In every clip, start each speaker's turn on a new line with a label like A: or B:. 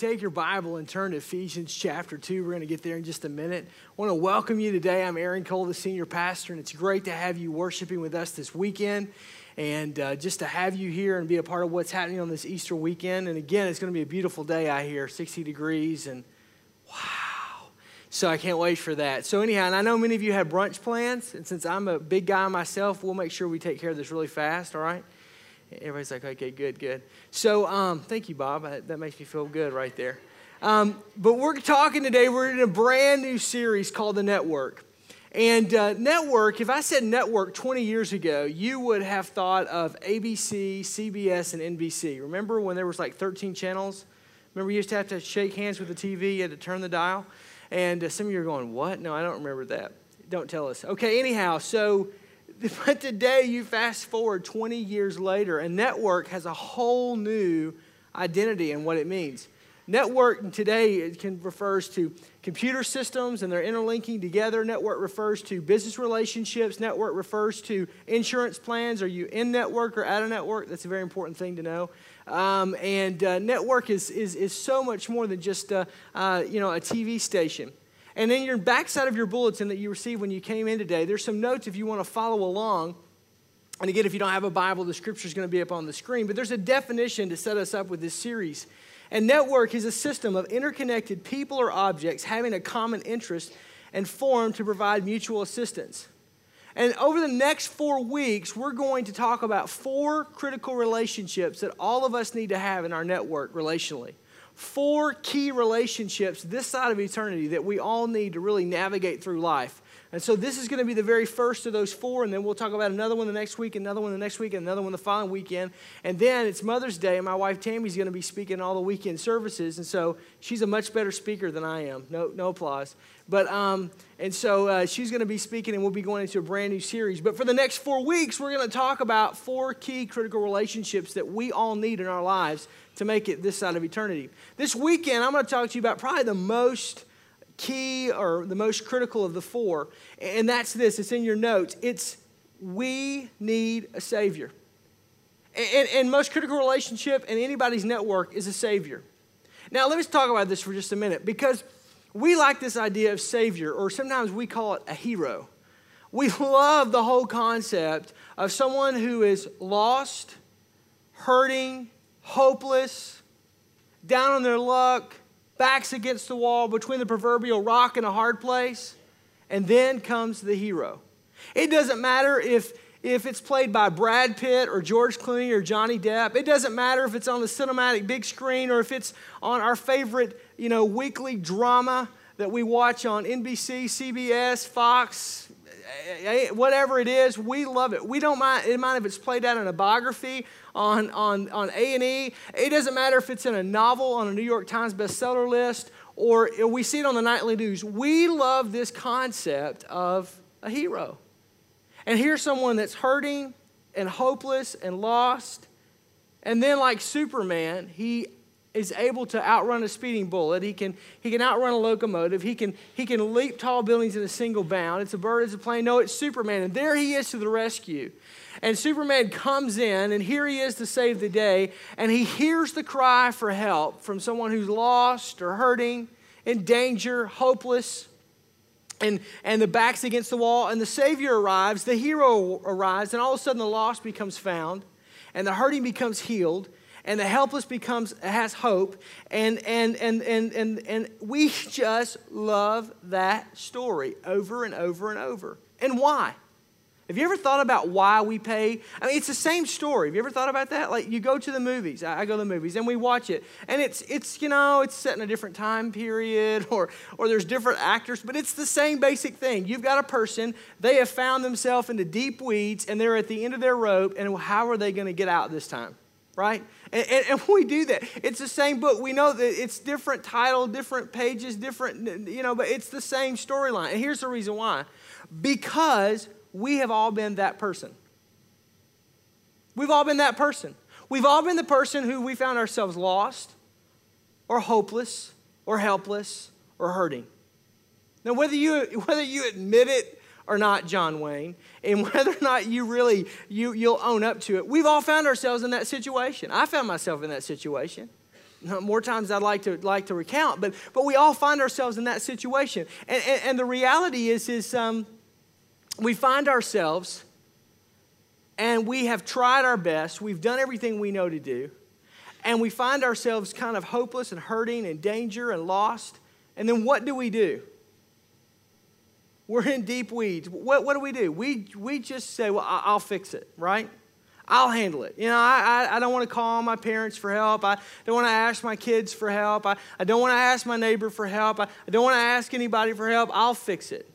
A: take your Bible and turn to Ephesians chapter 2. We're going to get there in just a minute. I want to welcome you today. I'm Aaron Cole, the senior pastor, and it's great to have you worshiping with us this weekend and uh, just to have you here and be a part of what's happening on this Easter weekend. And again, it's going to be a beautiful day out here, 60 degrees, and wow. So I can't wait for that. So, anyhow, and I know many of you have brunch plans, and since I'm a big guy myself, we'll make sure we take care of this really fast, all right? Everybody's like, okay, good, good. So, um, thank you, Bob. That makes me feel good right there. Um, but we're talking today, we're in a brand new series called The Network. And uh, network, if I said network 20 years ago, you would have thought of ABC, CBS, and NBC. Remember when there was like 13 channels? Remember you used to have to shake hands with the TV, you had to turn the dial? And uh, some of you are going, what? No, I don't remember that. Don't tell us. Okay, anyhow, so but today, you fast forward 20 years later, and network has a whole new identity and what it means. Network today it can, refers to computer systems and they're interlinking together. Network refers to business relationships. Network refers to insurance plans. Are you in network or out of network? That's a very important thing to know. Um, and uh, network is, is, is so much more than just uh, uh, you know, a TV station. And in your backside of your bulletin that you received when you came in today, there's some notes if you want to follow along. And again, if you don't have a Bible, the scripture is going to be up on the screen. But there's a definition to set us up with this series. And network is a system of interconnected people or objects having a common interest and formed to provide mutual assistance. And over the next four weeks, we're going to talk about four critical relationships that all of us need to have in our network relationally four key relationships this side of eternity that we all need to really navigate through life. And so this is going to be the very first of those four, and then we'll talk about another one the next week, another one the next week, and another one the following weekend. And then it's Mother's Day, and my wife Tammy's going to be speaking all the weekend services, and so she's a much better speaker than I am. No, no applause. But um, and so uh, she's going to be speaking, and we'll be going into a brand new series. But for the next four weeks, we're going to talk about four key critical relationships that we all need in our lives to make it this side of eternity. This weekend, I'm going to talk to you about probably the most key or the most critical of the four, and that's this it's in your notes. It's we need a Savior. And, and most critical relationship in anybody's network is a Savior. Now, let me talk about this for just a minute because we like this idea of Savior, or sometimes we call it a hero. We love the whole concept of someone who is lost, hurting, hopeless, down on their luck, backs against the wall, between the proverbial rock and a hard place. And then comes the hero. It doesn't matter if, if it's played by Brad Pitt or George Clooney or Johnny Depp. It doesn't matter if it's on the cinematic big screen or if it's on our favorite, you know, weekly drama that we watch on NBC, CBS, Fox, Eh, eh, whatever it is, we love it. We don't mind, mind if it's played out in a biography on, on, on A&E. It doesn't matter if it's in a novel on a New York Times bestseller list or we see it on the nightly news. We love this concept of a hero. And here's someone that's hurting and hopeless and lost. And then, like Superman, he is able to outrun a speeding bullet. He can, he can outrun a locomotive. He can, he can leap tall buildings in a single bound. It's a bird, it's a plane. No, it's Superman. And there he is to the rescue. And Superman comes in, and here he is to save the day. And he hears the cry for help from someone who's lost or hurting, in danger, hopeless. And, and the back's against the wall. And the Savior arrives, the hero arrives, and all of a sudden the lost becomes found, and the hurting becomes healed and the helpless becomes has hope and and and and and, and we just love that story over and over and over and why have you ever thought about why we pay i mean it's the same story have you ever thought about that like you go to the movies i go to the movies and we watch it and it's it's you know it's set in a different time period or or there's different actors but it's the same basic thing you've got a person they have found themselves into deep weeds and they're at the end of their rope and how are they going to get out this time right? And, and, and, we do that. It's the same book. We know that it's different title, different pages, different, you know, but it's the same storyline. And here's the reason why because we have all been that person. We've all been that person. We've all been the person who we found ourselves lost or hopeless or helpless or hurting. Now, whether you, whether you admit it or not John Wayne, and whether or not you really you, you'll own up to it. We've all found ourselves in that situation. I found myself in that situation. more times I'd like to like to recount, but but we all find ourselves in that situation. And, and, and the reality is is um, we find ourselves and we have tried our best, we've done everything we know to do, and we find ourselves kind of hopeless and hurting and danger and lost. And then what do we do? We're in deep weeds. What, what do we do? We, we just say, well, I'll fix it, right? I'll handle it. You know, I, I, I don't want to call my parents for help. I don't want to ask my kids for help. I, I don't want to ask my neighbor for help. I, I don't want to ask anybody for help. I'll fix it.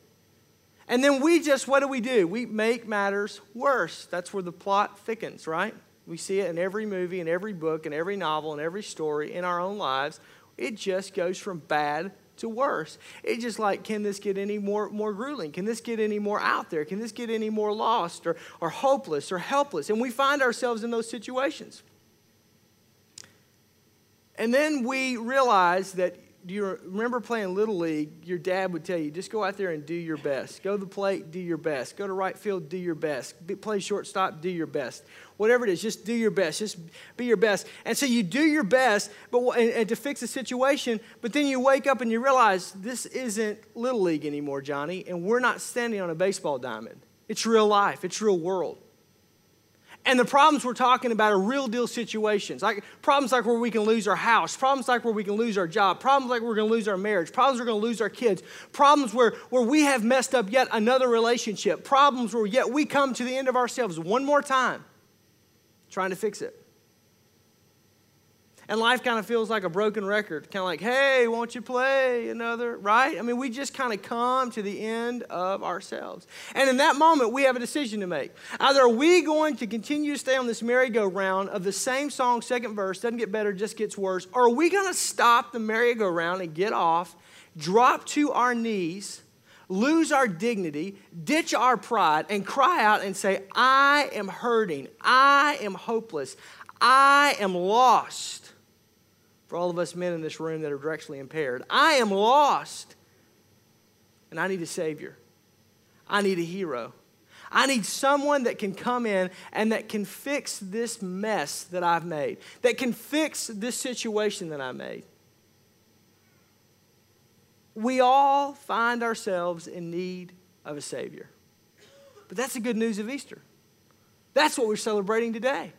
A: And then we just, what do we do? We make matters worse. That's where the plot thickens, right? We see it in every movie, in every book, in every novel, in every story, in our own lives. It just goes from bad to worse. It's just like, can this get any more, more grueling? Can this get any more out there? Can this get any more lost or, or hopeless or helpless? And we find ourselves in those situations. And then we realize that do you remember playing Little League? Your dad would tell you, just go out there and do your best. Go to the plate, do your best. Go to right field, do your best. Play shortstop, do your best. Whatever it is, just do your best. Just be your best. And so you do your best but, and, and to fix the situation, but then you wake up and you realize this isn't Little League anymore, Johnny, and we're not standing on a baseball diamond. It's real life, it's real world. And the problems we're talking about are real deal situations. Like problems like where we can lose our house, problems like where we can lose our job, problems like we're going to lose our marriage, problems we're going to lose our kids, problems where, where we have messed up yet another relationship, problems where yet we come to the end of ourselves one more time trying to fix it. And life kind of feels like a broken record, kind of like, hey, won't you play another, right? I mean, we just kind of come to the end of ourselves. And in that moment, we have a decision to make. Either are we going to continue to stay on this merry-go-round of the same song, second verse, doesn't get better, just gets worse, or are we going to stop the merry-go-round and get off, drop to our knees, lose our dignity, ditch our pride, and cry out and say, I am hurting, I am hopeless, I am lost for all of us men in this room that are directionally impaired. I am lost, and I need a Savior. I need a hero. I need someone that can come in and that can fix this mess that I've made, that can fix this situation that I made. We all find ourselves in need of a Savior. But that's the good news of Easter. That's what we're celebrating today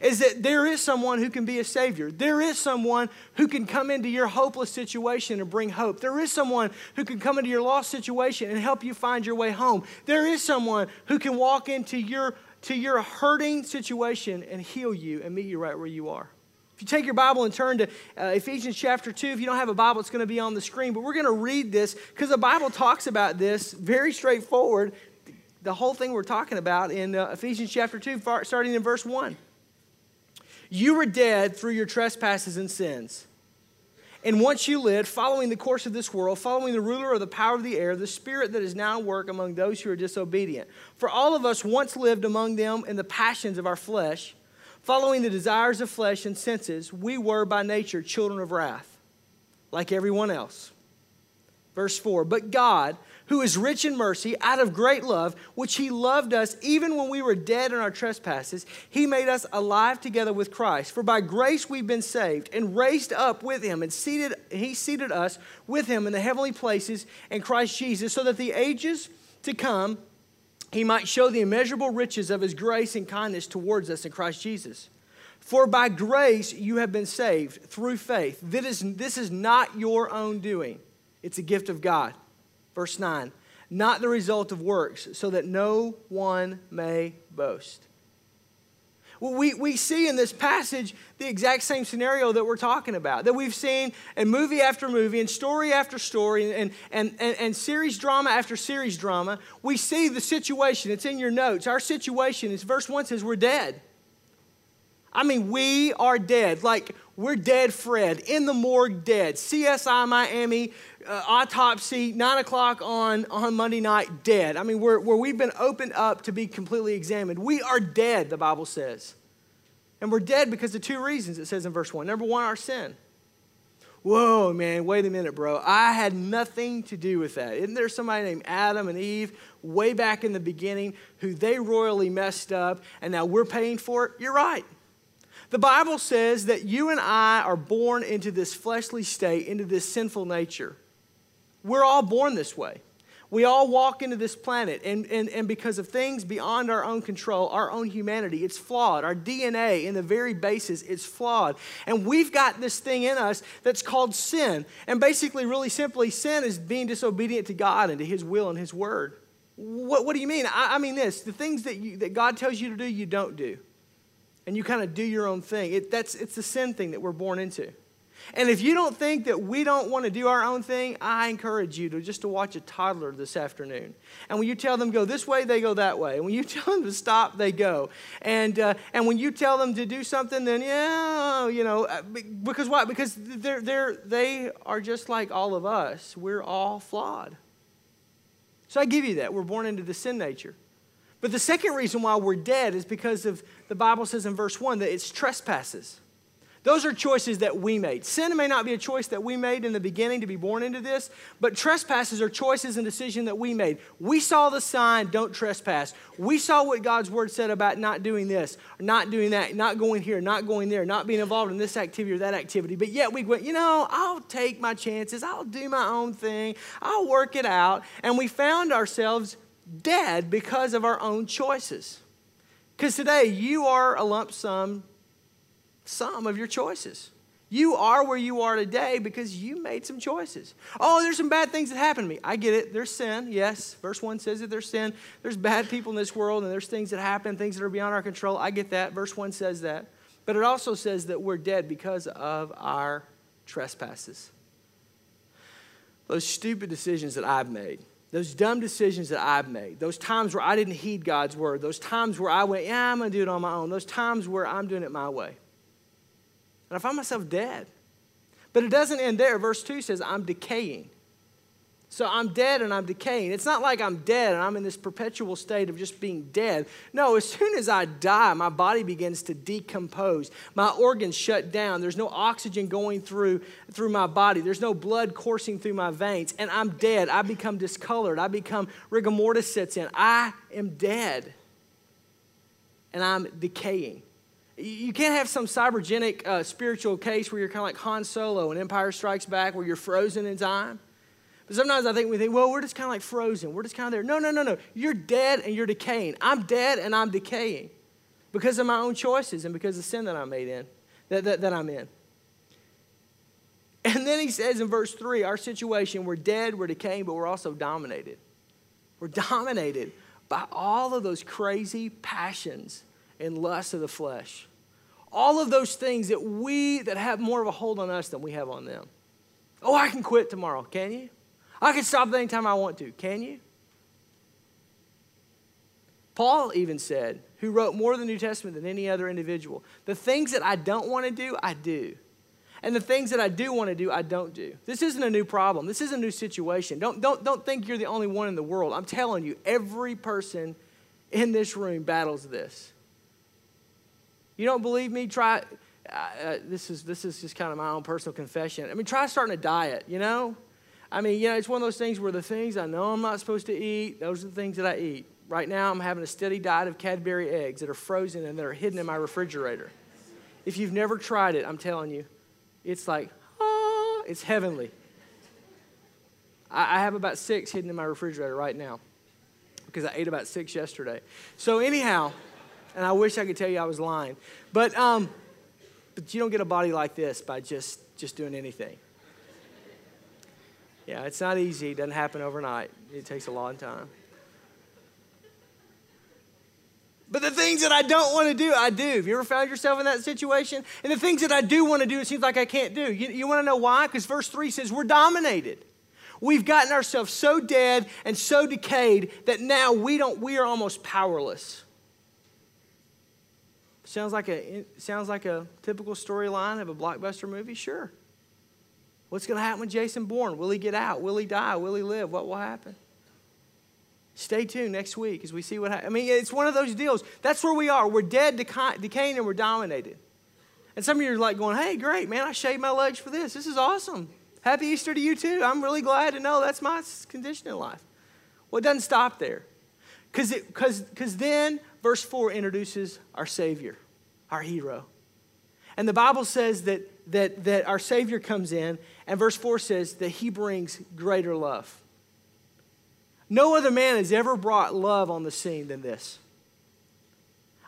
A: is that there is someone who can be a savior. There is someone who can come into your hopeless situation and bring hope. There is someone who can come into your lost situation and help you find your way home. There is someone who can walk into your to your hurting situation and heal you and meet you right where you are. If you take your Bible and turn to uh, Ephesians chapter 2, if you don't have a Bible, it's going to be on the screen. But we're going to read this because the Bible talks about this very straightforward. The whole thing we're talking about in uh, Ephesians chapter 2, starting in verse 1. You were dead through your trespasses and sins. And once you lived, following the course of this world, following the ruler of the power of the air, the spirit that is now at work among those who are disobedient. For all of us once lived among them in the passions of our flesh, following the desires of flesh and senses, we were by nature children of wrath, like everyone else. Verse 4 But God, who is rich in mercy, out of great love, which he loved us even when we were dead in our trespasses, he made us alive together with Christ. For by grace we've been saved and raised up with him, and seated, he seated us with him in the heavenly places in Christ Jesus, so that the ages to come he might show the immeasurable riches of his grace and kindness towards us in Christ Jesus. For by grace you have been saved through faith. This is, this is not your own doing, it's a gift of God Verse 9, not the result of works, so that no one may boast. Well, we, we see in this passage the exact same scenario that we're talking about, that we've seen in movie after movie, and story after story, and, and, and, and series drama after series drama. We see the situation. It's in your notes. Our situation is verse 1 says, We're dead. I mean, we are dead. Like, we're dead, Fred, in the morgue, dead. CSI Miami, uh, autopsy, 9 o'clock on, on Monday night, dead. I mean, where we've been opened up to be completely examined. We are dead, the Bible says. And we're dead because of two reasons, it says in verse 1. Number one, our sin. Whoa, man, wait a minute, bro. I had nothing to do with that. Isn't there somebody named Adam and Eve way back in the beginning who they royally messed up and now we're paying for it? You're right. The Bible says that you and I are born into this fleshly state, into this sinful nature. We're all born this way. We all walk into this planet, and, and, and because of things beyond our own control, our own humanity, it's flawed. Our DNA, in the very basis, is flawed. And we've got this thing in us that's called sin. And basically, really simply, sin is being disobedient to God and to His will and His word. What, what do you mean? I, I mean this the things that, you, that God tells you to do, you don't do. And you kind of do your own thing. It, that's, it's the sin thing that we're born into. And if you don't think that we don't want to do our own thing, I encourage you to just to watch a toddler this afternoon. And when you tell them go this way, they go that way. And when you tell them to stop, they go. And uh, and when you tell them to do something, then yeah, you know, uh, because why? Because they're they're they are just like all of us. We're all flawed. So I give you that. We're born into the sin nature. But the second reason why we're dead is because of the Bible says in verse 1 that it's trespasses. Those are choices that we made. Sin may not be a choice that we made in the beginning to be born into this, but trespasses are choices and decisions that we made. We saw the sign, don't trespass. We saw what God's word said about not doing this, not doing that, not going here, not going there, not being involved in this activity or that activity. But yet we went, you know, I'll take my chances. I'll do my own thing. I'll work it out. And we found ourselves dead because of our own choices. Because today you are a lump sum some of your choices. You are where you are today because you made some choices. Oh, there's some bad things that happened to me. I get it. There's sin. Yes. Verse 1 says that there's sin. There's bad people in this world and there's things that happen, things that are beyond our control. I get that. Verse 1 says that. But it also says that we're dead because of our trespasses. Those stupid decisions that I've made, those dumb decisions that I've made, those times where I didn't heed God's word, those times where I went, yeah, I'm going to do it on my own, those times where I'm doing it my way. And I find myself dead. But it doesn't end there. Verse 2 says, I'm decaying. So I'm dead and I'm decaying. It's not like I'm dead and I'm in this perpetual state of just being dead. No, as soon as I die, my body begins to decompose. My organs shut down. There's no oxygen going through, through my body. There's no blood coursing through my veins. And I'm dead. I become discolored. I become rigor mortis sets in. I am dead. And I'm decaying. You can't have some cybergenic uh, spiritual case where you're kind of like Han Solo and Empire Strikes Back, where you're frozen in time. But sometimes I think we think, well, we're just kind of like frozen. We're just kind of there. No, no, no, no. You're dead and you're decaying. I'm dead and I'm decaying because of my own choices and because of the sin that I made in, that, that, that I'm in. And then he says in verse 3 our situation, we're dead, we're decaying, but we're also dominated. We're dominated by all of those crazy passions and lusts of the flesh. All of those things that we that have more of a hold on us than we have on them. Oh, I can quit tomorrow, can you? I can stop anytime I want to, can you? Paul even said, who wrote more of the New Testament than any other individual, the things that I don't want to do, I do. And the things that I do want to do, I don't do. This isn't a new problem. This is a new situation. Don't, don't, don't think you're the only one in the world. I'm telling you, every person in this room battles this. You don't believe me? Try. Uh, uh, this is this is just kind of my own personal confession. I mean, try starting a diet. You know, I mean, you know, it's one of those things where the things I know I'm not supposed to eat, those are the things that I eat. Right now, I'm having a steady diet of Cadbury eggs that are frozen and that are hidden in my refrigerator. If you've never tried it, I'm telling you, it's like, ah, it's heavenly. I, I have about six hidden in my refrigerator right now because I ate about six yesterday. So, anyhow, and I wish I could tell you I was lying. But, um, but you don't get a body like this by just, just doing anything. Yeah, it's not easy. It doesn't happen overnight. It takes a long time. But the things that I don't want to do, I do. Have you ever found yourself in that situation? And the things that I do want to do, it seems like I can't do. You, you want to know why? Because verse 3 says we're dominated. We've gotten ourselves so dead and so decayed that now we don't we are almost powerless. Sounds like a sounds like a typical storyline of a blockbuster movie. Sure. What's going to happen with Jason Bourne? Will he get out? Will he die? Will he live? What will happen? Stay tuned next week as we see what happens. I mean, it's one of those deals. That's where we are. We're dead, decaying, and we're dominated. And some of you are like going, hey, great, man, I shaved my legs for this. This is awesome. Happy Easter to you too. I'm really glad to know that's my condition in life. Well, it doesn't stop there. Because then verse 4 introduces our Savior, our hero. And the Bible says that, that, that our Savior comes in, and verse 4 says that he brings greater love. No other man has ever brought love on the scene than this.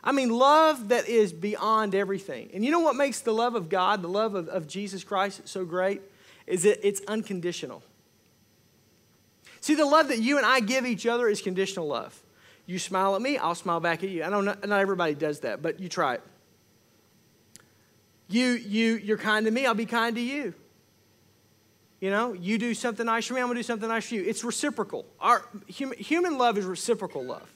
A: I mean, love that is beyond everything. And you know what makes the love of God, the love of, of Jesus Christ, so great? Is that it's unconditional. See, the love that you and I give each other is conditional love. You smile at me, I'll smile back at you. I know, not everybody does that, but you try it. You, you, you're kind to me, I'll be kind to you. You know, you do something nice for me, I'm gonna do something nice for you. It's reciprocal. Our human, human love is reciprocal love.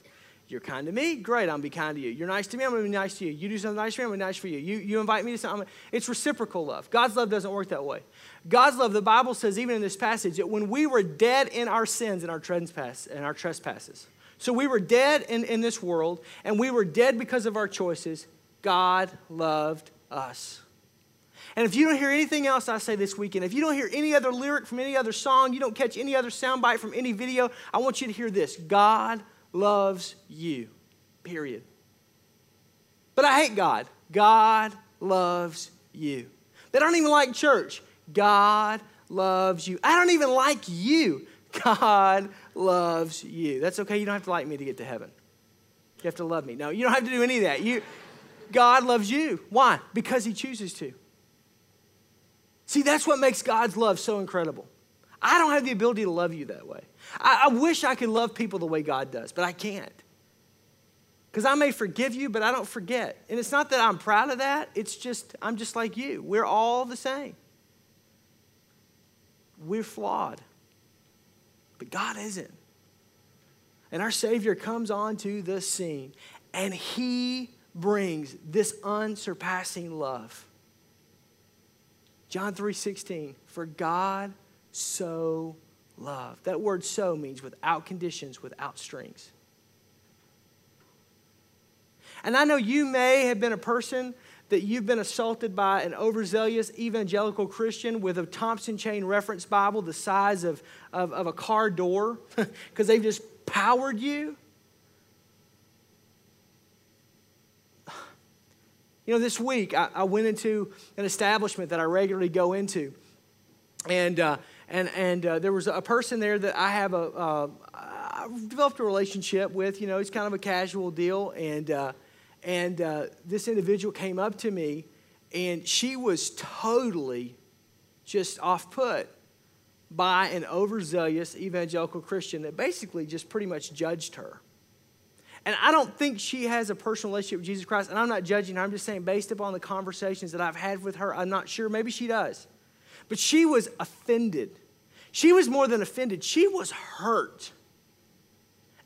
A: You're kind to me, great, I'm gonna be kind to you. You're nice to me, I'm gonna be nice to you. You do something nice for me, I'm gonna be nice for you. You, you invite me to something, it's reciprocal love. God's love doesn't work that way. God's love, the Bible says, even in this passage, that when we were dead in our sins and our, trespass, and our trespasses, so we were dead in, in this world, and we were dead because of our choices, God loved us. And if you don't hear anything else I say this weekend, if you don't hear any other lyric from any other song, you don't catch any other soundbite from any video, I want you to hear this God loves you, period. But I hate God. God loves you. They don't even like church. God loves you. I don't even like you. God loves you. That's okay. You don't have to like me to get to heaven. You have to love me. No, you don't have to do any of that. You, God loves you. Why? Because He chooses to. See, that's what makes God's love so incredible. I don't have the ability to love you that way. I, I wish I could love people the way God does, but I can't. Because I may forgive you, but I don't forget. And it's not that I'm proud of that, it's just, I'm just like you. We're all the same. We're flawed, but God isn't. And our Savior comes onto the scene, and He brings this unsurpassing love. John 3:16, for God so loved. That word so means without conditions, without strings. And I know you may have been a person that you've been assaulted by an overzealous evangelical Christian with a Thompson Chain Reference Bible the size of, of, of a car door because they've just powered you. You know, this week I, I, went into an establishment that I regularly go into, and uh, and and uh, there was a person there that I have a uh, I developed a relationship with. You know, it's kind of a casual deal, and uh, and uh, this individual came up to me, and she was totally just off put by an overzealous evangelical Christian that basically just pretty much judged her. And I don't think she has a personal relationship with Jesus Christ. And I'm not judging her. I'm just saying, based upon the conversations that I've had with her, I'm not sure. Maybe she does. But she was offended. She was more than offended, she was hurt.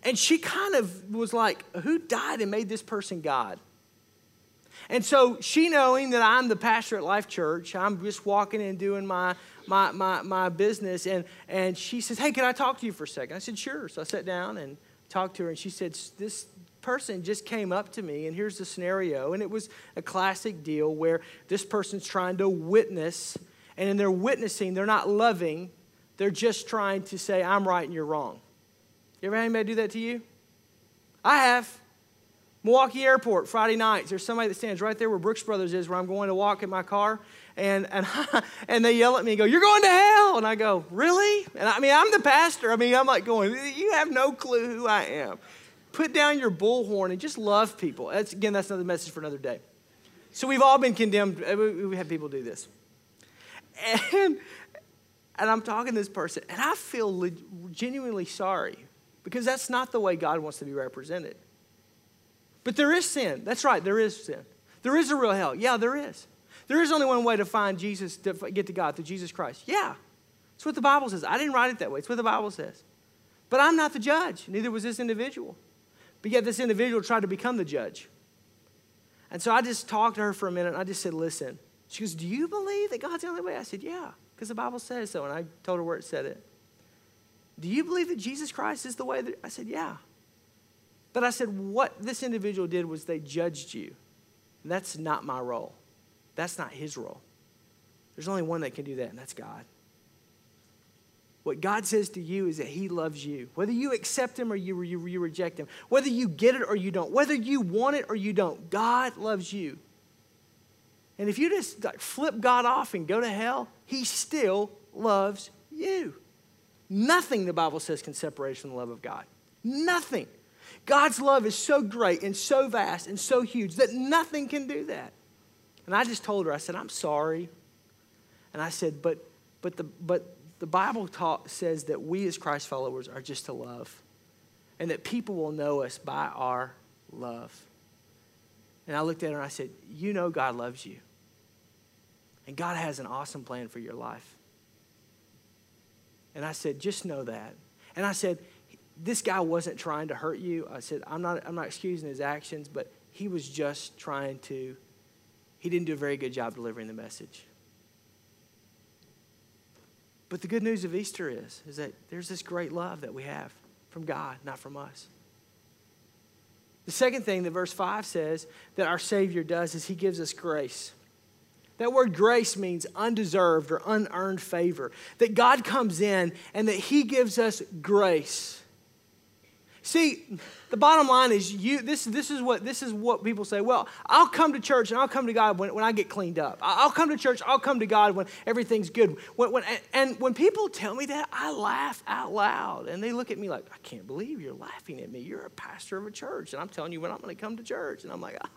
A: And she kind of was like, Who died and made this person God? And so she knowing that I'm the pastor at Life Church, I'm just walking and doing my, my, my, my business. And, and she says, Hey, can I talk to you for a second? I said, Sure. So I sat down and talked to her, and she said, This person just came up to me, and here's the scenario. And it was a classic deal where this person's trying to witness, and in their witnessing, they're not loving, they're just trying to say, I'm right and you're wrong. You ever had anybody do that to you? I have. Milwaukee Airport, Friday nights, there's somebody that stands right there where Brooks Brothers is, where I'm going to walk in my car, and, and, and they yell at me and go, You're going to hell. And I go, Really? And I mean, I'm the pastor. I mean, I'm like going, You have no clue who I am. Put down your bullhorn and just love people. That's, again, that's another message for another day. So we've all been condemned. Uh, we have had people do this. And, and I'm talking to this person, and I feel genuinely sorry because that's not the way God wants to be represented. But there is sin. That's right, there is sin. There is a real hell. Yeah, there is. There is only one way to find Jesus, to get to God, through Jesus Christ. Yeah. It's what the Bible says. I didn't write it that way. It's what the Bible says. But I'm not the judge. Neither was this individual. But yet this individual tried to become the judge. And so I just talked to her for a minute and I just said, listen. She goes, Do you believe that God's the only way? I said, Yeah, because the Bible says so. And I told her where it said it. Do you believe that Jesus Christ is the way that I said, Yeah. But I said, what this individual did was they judged you. And that's not my role. That's not his role. There's only one that can do that, and that's God. What God says to you is that He loves you. Whether you accept Him or you, you, you reject Him, whether you get it or you don't, whether you want it or you don't, God loves you. And if you just like flip God off and go to hell, he still loves you. Nothing, the Bible says, can separate us from the love of God. Nothing. God's love is so great and so vast and so huge that nothing can do that. And I just told her, I said, I'm sorry. And I said, but, but, the, but the Bible says that we as Christ followers are just to love, and that people will know us by our love. And I looked at her and I said, You know God loves you. And God has an awesome plan for your life. And I said, Just know that. And I said, This guy wasn't trying to hurt you. I said, I'm not, I'm not excusing his actions, but he was just trying to, he didn't do a very good job delivering the message. But the good news of Easter is, is that there's this great love that we have from God, not from us. The second thing that verse 5 says that our Savior does is he gives us grace. That word grace means undeserved or unearned favor. That God comes in and that he gives us grace. See, the bottom line is you this, this is what this is what people say. Well, I'll come to church and I'll come to God when, when I get cleaned up. I'll come to church, I'll come to God when everything's good. When, when, and when people tell me that, I laugh out loud. And they look at me like, I can't believe you're laughing at me. You're a pastor of a church. And I'm telling you when I'm gonna come to church. And I'm like, ah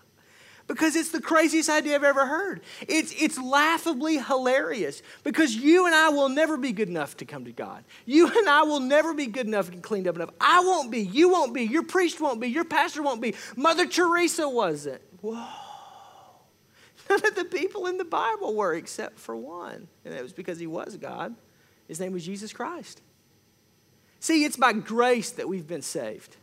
A: because it's the craziest idea I've ever heard. It's, it's laughably hilarious because you and I will never be good enough to come to God. You and I will never be good enough and cleaned up enough. I won't be. You won't be. Your priest won't be. Your pastor won't be. Mother Teresa wasn't. Whoa. None of the people in the Bible were except for one. And it was because he was God. His name was Jesus Christ. See, it's by grace that we've been saved,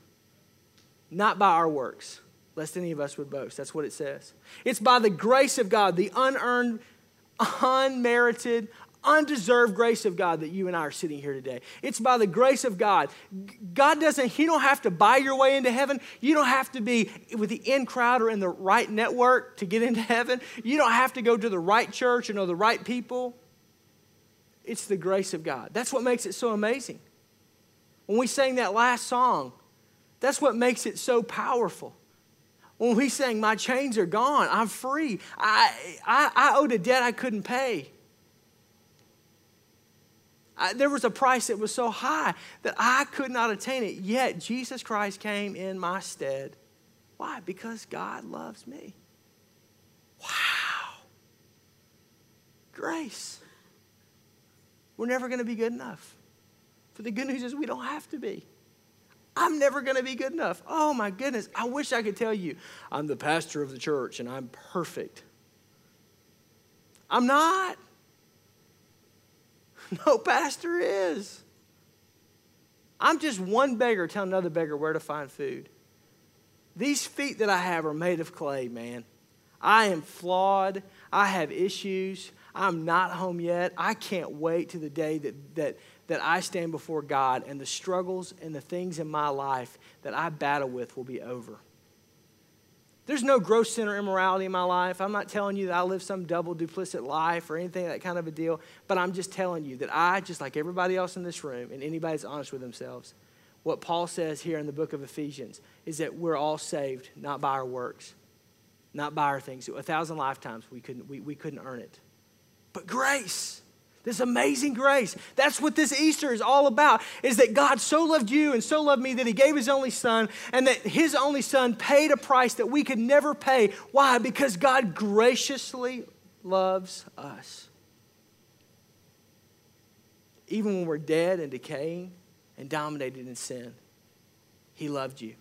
A: not by our works lest any of us would boast. That's what it says. It's by the grace of God, the unearned, unmerited, undeserved grace of God that you and I are sitting here today. It's by the grace of God. God doesn't, you don't have to buy your way into heaven. You don't have to be with the in crowd or in the right network to get into heaven. You don't have to go to the right church or know the right people. It's the grace of God. That's what makes it so amazing. When we sang that last song, that's what makes it so powerful. When we sang, My chains are gone, I'm free. I, I, I owed a debt I couldn't pay. I, there was a price that was so high that I could not attain it, yet Jesus Christ came in my stead. Why? Because God loves me. Wow. Grace. We're never going to be good enough. But the good news is we don't have to be. I'm never going to be good enough. Oh my goodness. I wish I could tell you I'm the pastor of the church and I'm perfect. I'm not. No pastor is. I'm just one beggar telling another beggar where to find food. These feet that I have are made of clay, man. I am flawed. I have issues. I'm not home yet. I can't wait to the day that, that, that I stand before God and the struggles and the things in my life that I battle with will be over. There's no gross sin or immorality in my life. I'm not telling you that I live some double duplicit life or anything that kind of a deal, but I'm just telling you that I, just like everybody else in this room, and anybody that's honest with themselves, what Paul says here in the book of Ephesians is that we're all saved not by our works, not by our things. A thousand lifetimes we couldn't, we, we couldn't earn it. But grace, this amazing grace. That's what this Easter is all about. Is that God so loved you and so loved me that he gave his only son and that his only son paid a price that we could never pay. Why? Because God graciously loves us. Even when we're dead and decaying and dominated in sin, he loved you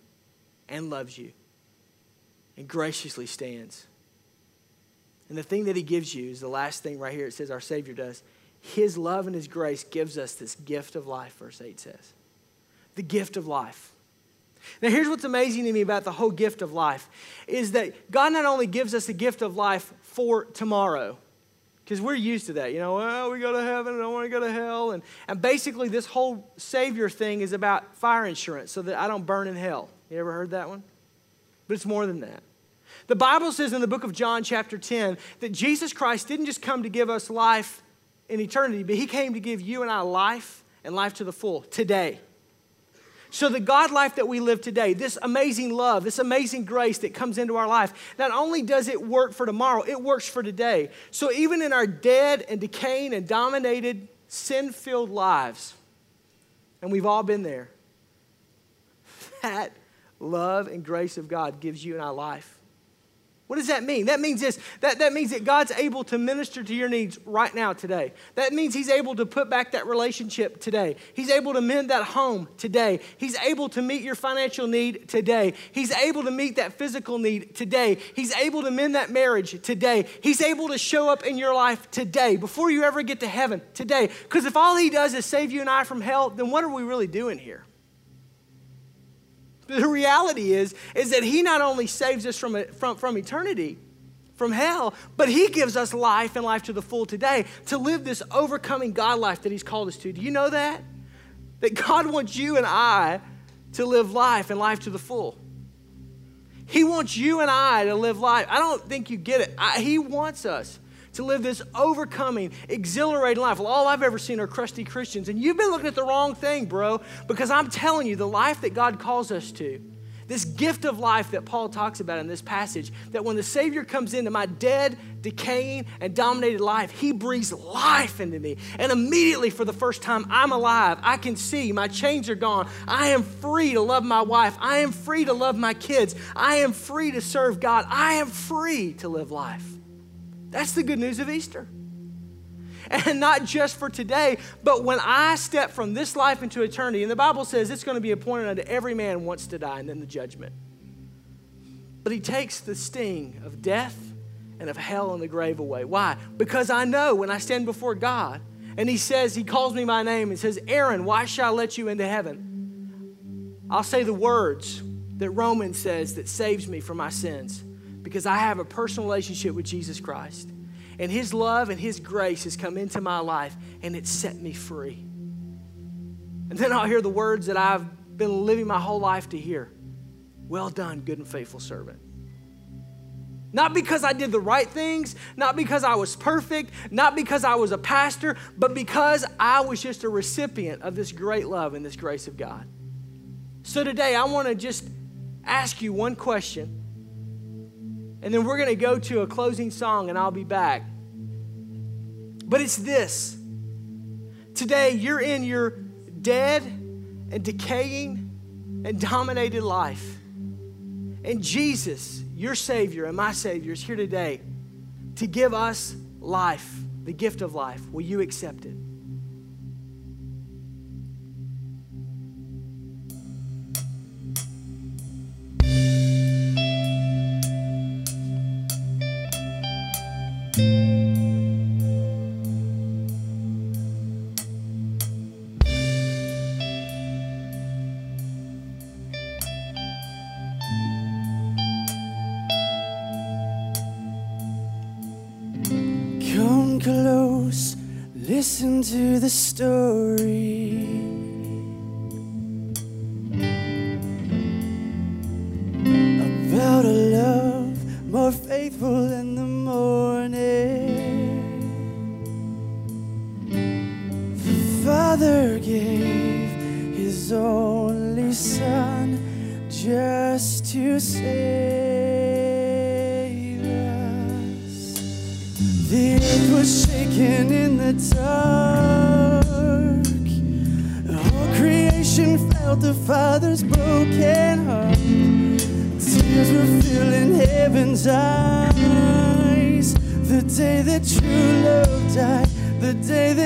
A: and loves you and graciously stands. And the thing that he gives you is the last thing right here. It says our Savior does. His love and His grace gives us this gift of life, verse 8 says. The gift of life. Now, here's what's amazing to me about the whole gift of life is that God not only gives us a gift of life for tomorrow, because we're used to that. You know, well, we go to heaven, and I want to go to hell. And, and basically, this whole Savior thing is about fire insurance so that I don't burn in hell. You ever heard that one? But it's more than that. The Bible says in the book of John, chapter 10, that Jesus Christ didn't just come to give us life in eternity, but He came to give you and I life and life to the full today. So, the God life that we live today, this amazing love, this amazing grace that comes into our life, not only does it work for tomorrow, it works for today. So, even in our dead and decaying and dominated, sin filled lives, and we've all been there, that love and grace of God gives you and I life. What does that mean? That means this that, that means that God's able to minister to your needs right now, today. That means He's able to put back that relationship today. He's able to mend that home today. He's able to meet your financial need today. He's able to meet that physical need today. He's able to mend that marriage today. He's able to show up in your life today before you ever get to heaven today. Because if all He does is save you and I from hell, then what are we really doing here? The reality is, is that He not only saves us from, from, from eternity, from hell, but He gives us life and life to the full today to live this overcoming God life that He's called us to. Do you know that? That God wants you and I to live life and life to the full. He wants you and I to live life. I don't think you get it. I, he wants us to live this overcoming, exhilarating life. Well, all I've ever seen are crusty Christians. And you've been looking at the wrong thing, bro, because I'm telling you, the life that God calls us to, this gift of life that Paul talks about in this passage, that when the Savior comes into my dead, decaying, and dominated life, He breathes life into me. And immediately, for the first time, I'm alive. I can see. My chains are gone. I am free to love my wife. I am free to love my kids. I am free to serve God. I am free to live life. That's the good news of Easter. And not just for today, but when I step from this life into eternity, and the Bible says it's going to be appointed unto every man once to die and then the judgment. But he takes the sting of death and of hell and the grave away. Why? Because I know when I stand before God and he says, he calls me by name and says, Aaron, why shall I let you into heaven? I'll say the words that Romans says that saves me from my sins because I have a personal relationship with Jesus Christ. And His love and His grace has come into my life and it's set me free. And then I'll hear the words that I've been living my whole life to hear Well done, good and faithful servant. Not because I did the right things, not because I was perfect, not because I was a pastor, but because I was just a recipient of this great love and this grace of God. So today, I want to just ask you one question and then we're going to go to a closing song, and I'll be back. But it's this today, you're in your dead and decaying and dominated life. And Jesus, your Savior and my Savior, is here today to give us life, the gift of life. Will you accept it?
B: To the story.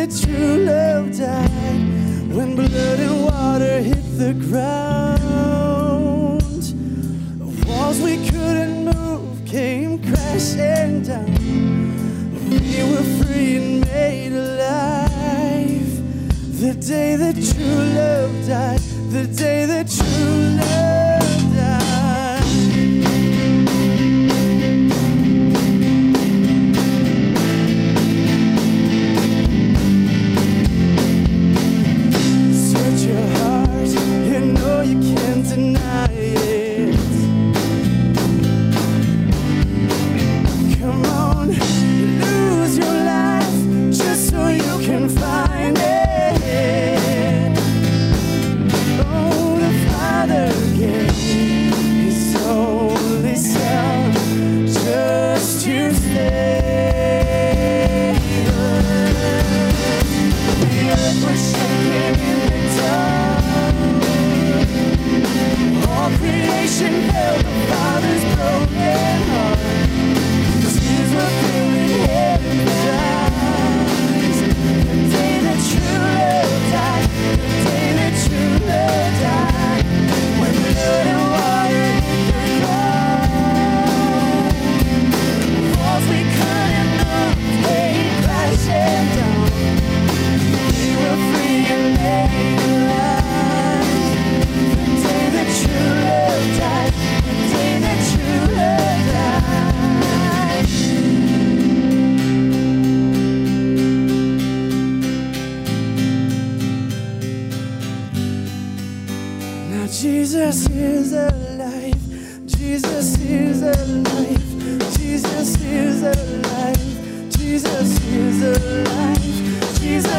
B: That true love died. When blood and water hit the ground, walls we couldn't move came crashing down. We were free and made alive. The day that true love died the day that true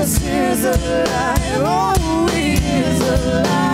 B: alive. Jesus is alive. Oh, he is alive.